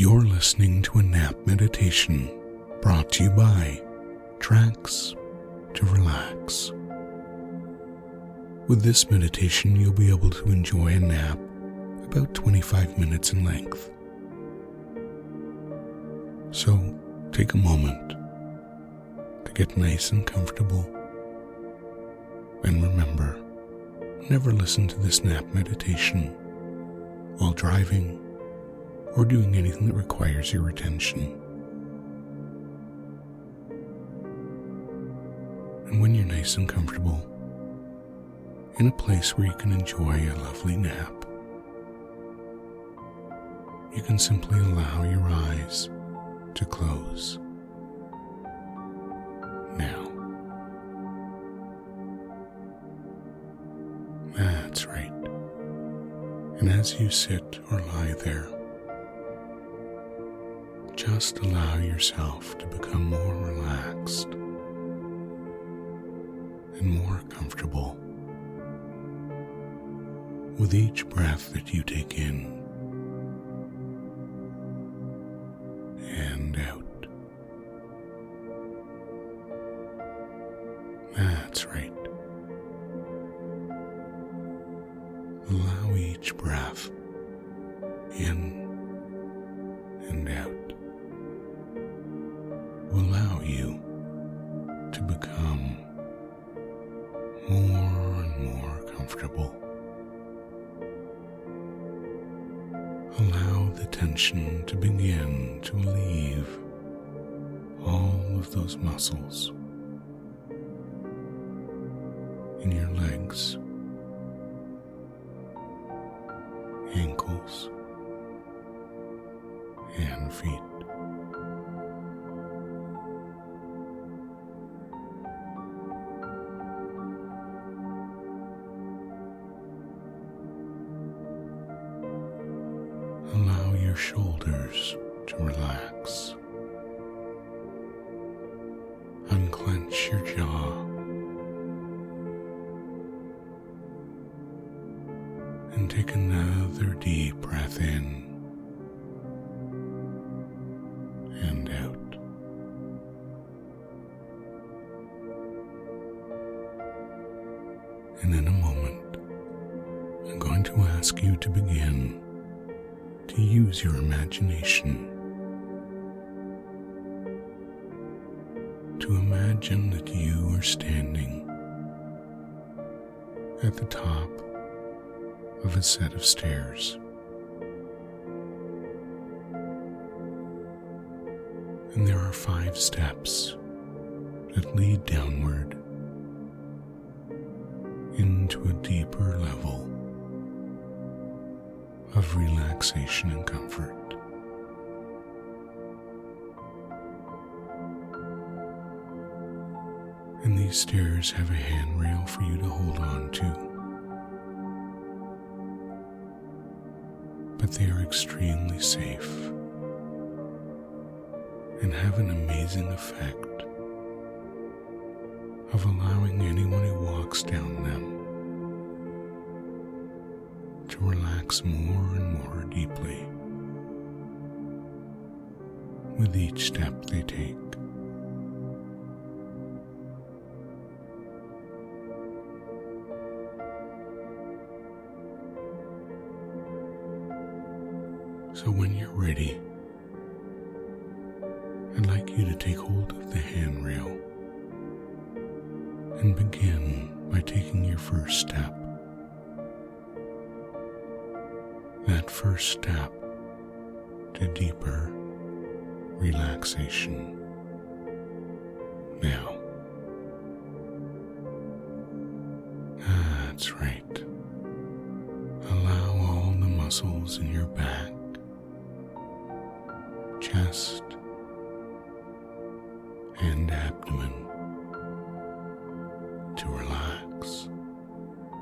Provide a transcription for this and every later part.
You're listening to a nap meditation brought to you by Tracks to Relax. With this meditation, you'll be able to enjoy a nap about 25 minutes in length. So take a moment to get nice and comfortable. And remember, never listen to this nap meditation while driving or doing anything that requires your attention. And when you're nice and comfortable, in a place where you can enjoy a lovely nap, you can simply allow your eyes to close. Now, that's right. And as you sit or lie there, just allow yourself to become more relaxed and more comfortable with each breath that you take in Your jaw. And take another deep breath in and out. And in a moment, I'm going to ask you to begin to use your imagination imagine that you are standing at the top of a set of stairs. And there are five steps that lead downward into a deeper level of relaxation and comfort. These stairs have a handrail for you to hold on to. But they are extremely safe and have an amazing effect of allowing anyone who walks down them to relax more and more deeply with each step they take.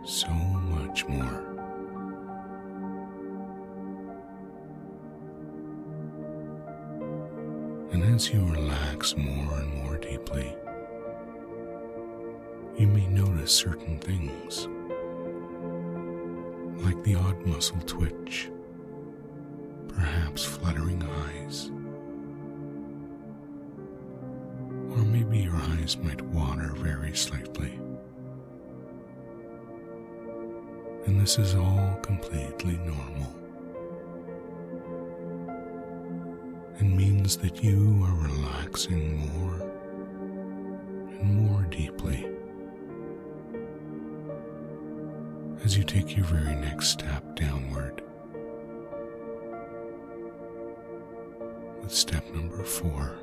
so much more. And as you relax more and more deeply, you may notice certain things, like the odd muscle twitch, perhaps fluttering eyes, or maybe your eyes might water very slightly. And this is all completely normal. and means that you are relaxing more and more deeply as you take your very next step downward. With step number four.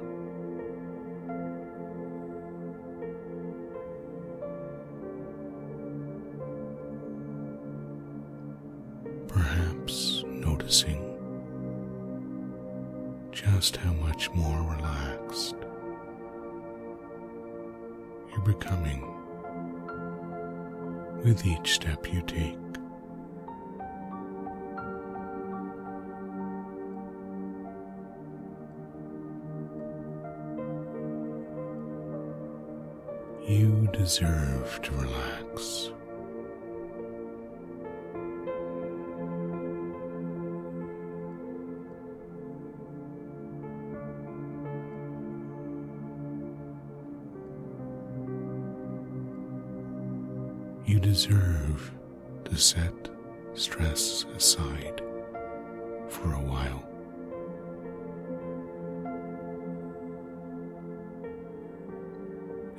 Just how much more relaxed you're becoming with each step you take. You deserve to relax. Deserve to set stress aside for a while.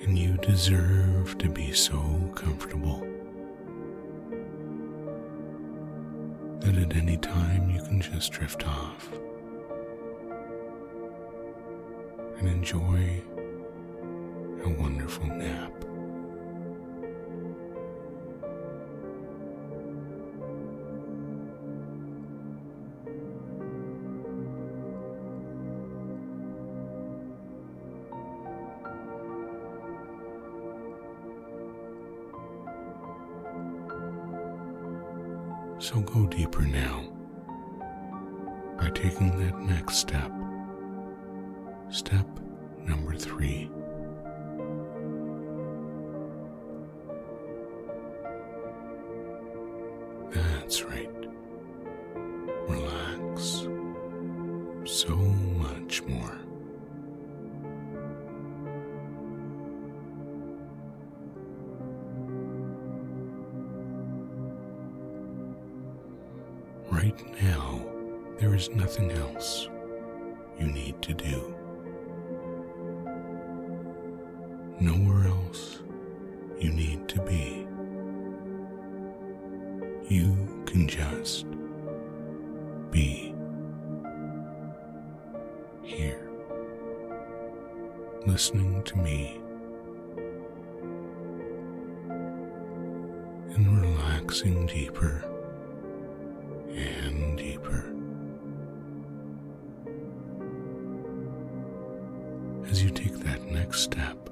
And you deserve to be so comfortable that at any time you can just drift off and enjoy So go deeper now by taking that next step. Step number three. Listening to me and relaxing deeper and deeper. As you take that next step,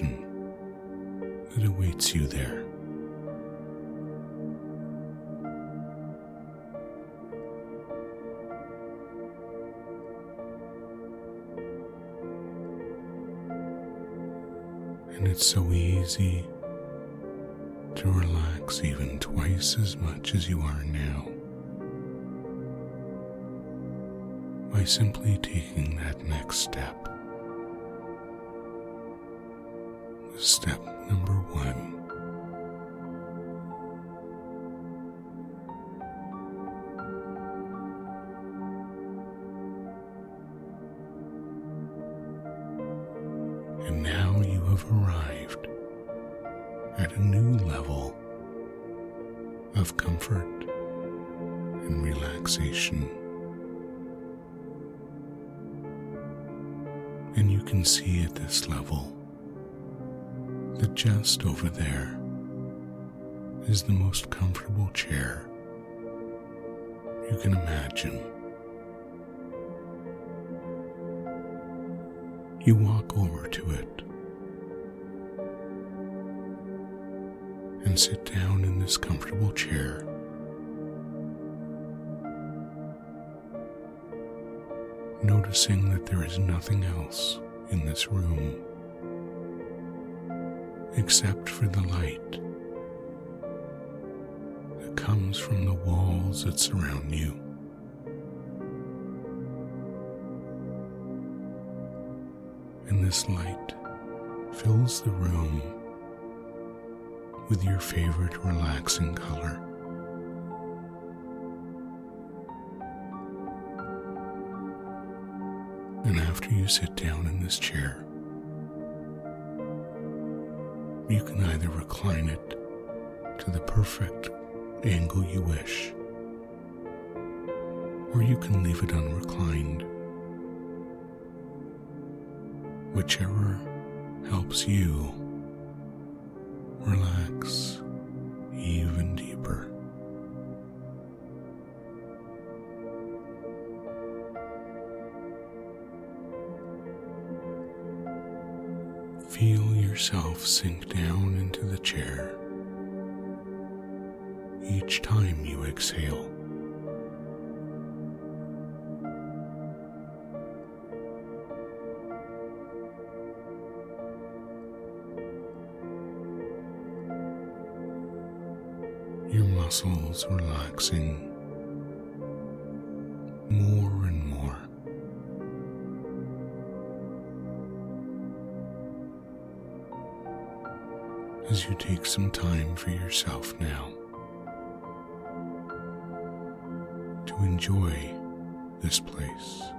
relaxation that awaits you there. And it's so easy to relax even twice as much as you are now by simply taking that next step. Step number one. And now you have arrived at a new level of comfort and relaxation. And you can see at this level just over there is the most comfortable chair you can imagine. You walk over to it and sit down in this comfortable chair. Noticing that there is nothing else in this room except for the light that comes from the walls that surround you. And this light fills the room with your favorite relaxing color. And after you sit down in this chair, you can either recline it to the perfect angle you wish, or you can leave it unreclined, whichever helps you relax even deeper. Feel yourself sink down into the chair each time you exhale. Your muscles relaxing some time for yourself now. to enjoy this place.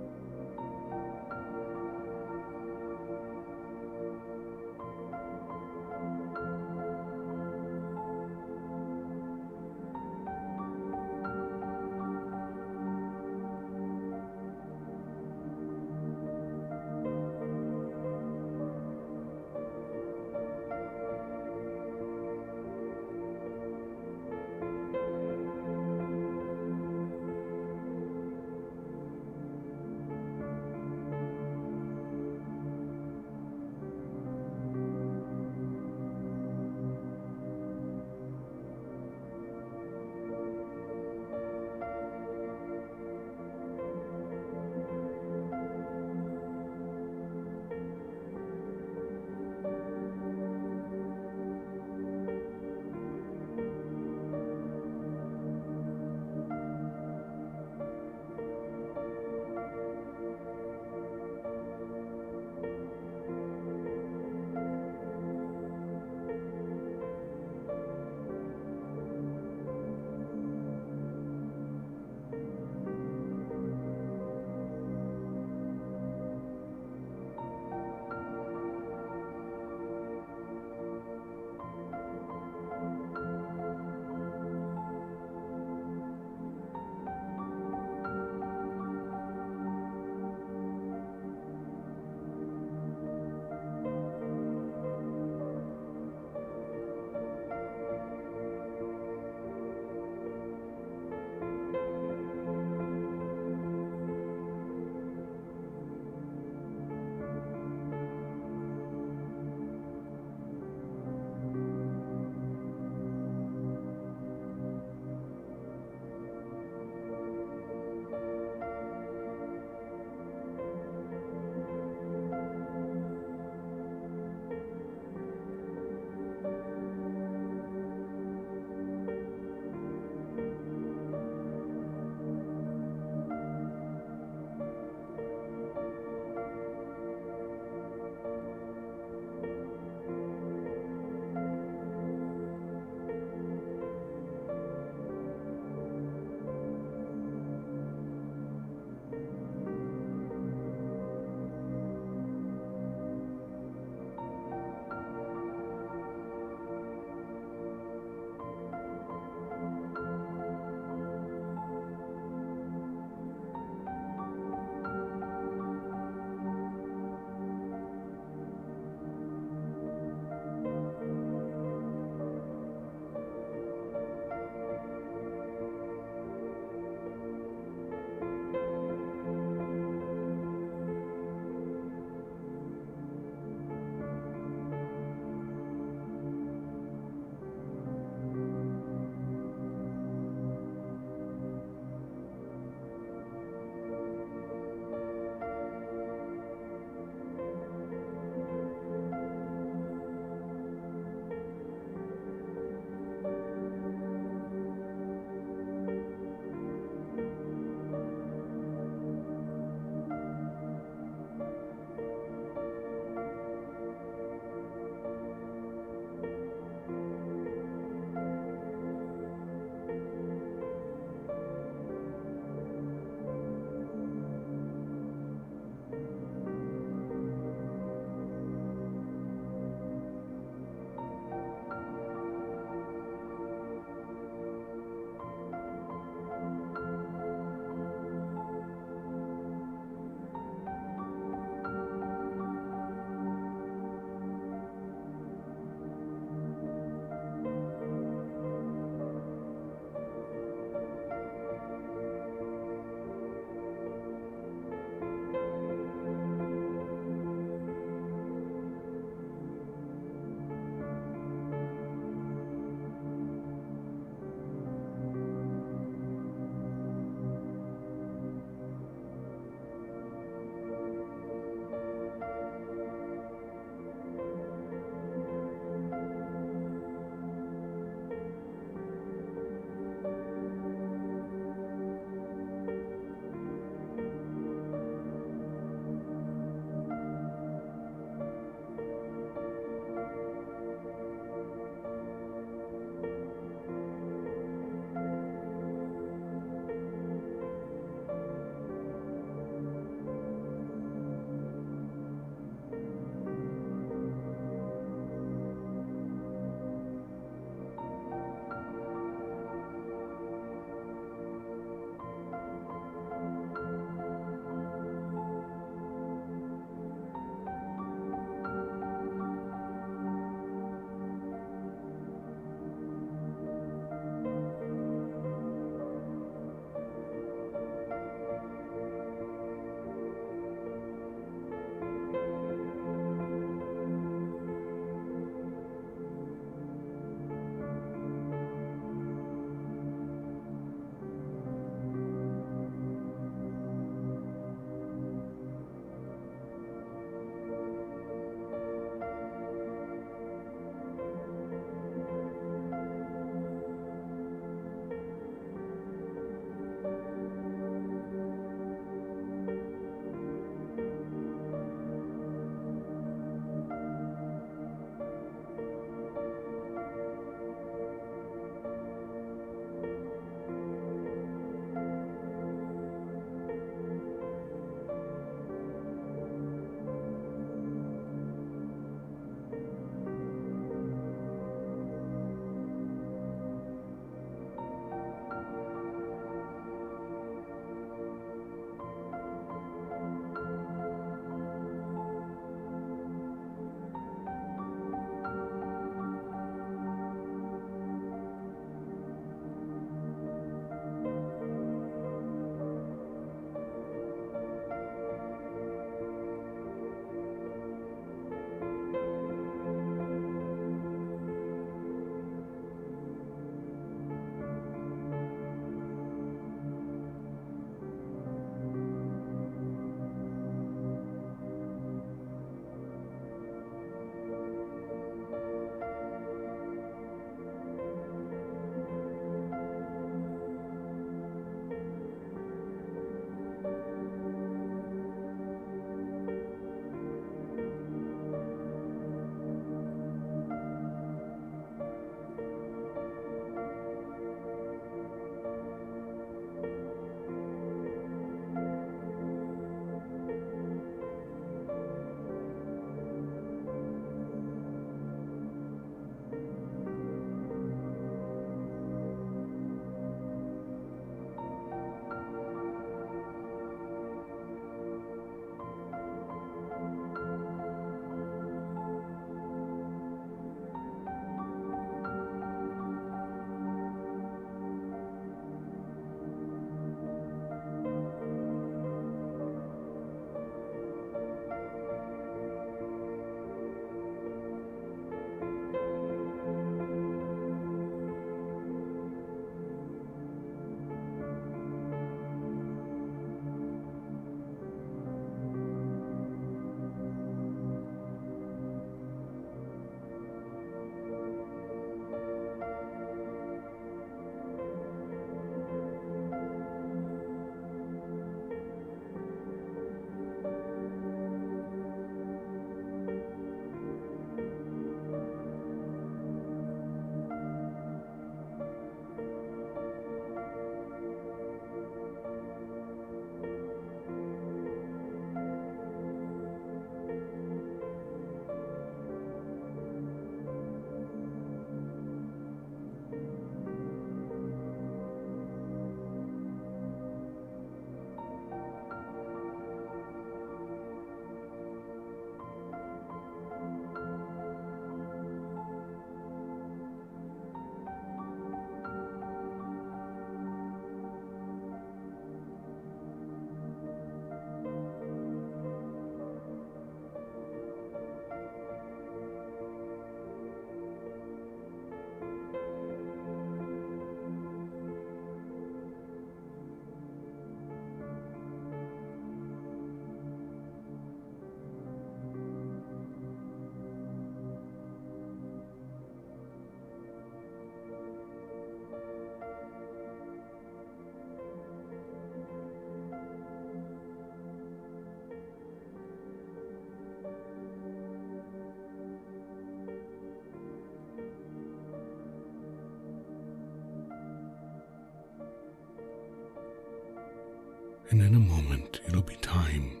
In a moment it'll be time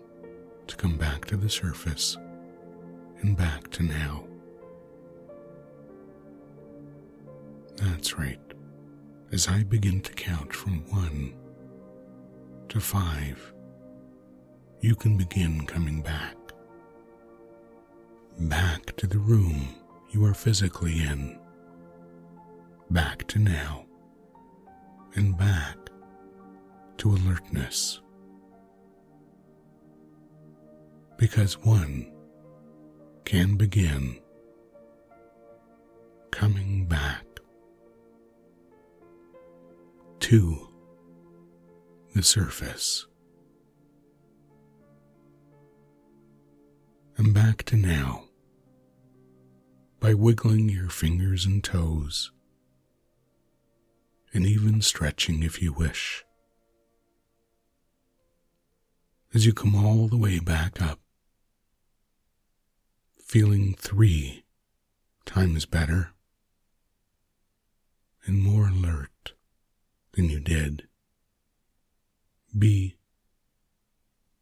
to come back to the surface and back to now. That's right. As I begin to count from one to five, you can begin coming back. Back to the room you are physically in. Back to now. And back to alertness. Because one can begin coming back to the surface. And back to now by wiggling your fingers and toes, and even stretching if you wish. As you come all the way back up, feeling three times better and more alert than you did. B.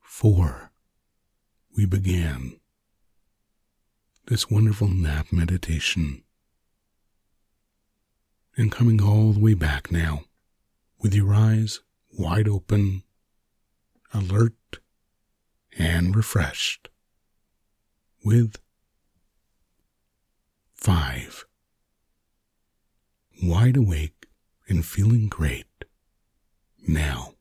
Four. We began this wonderful nap meditation. And coming all the way back now, with your eyes wide open, alert, and refreshed, with five. Wide awake and feeling great now.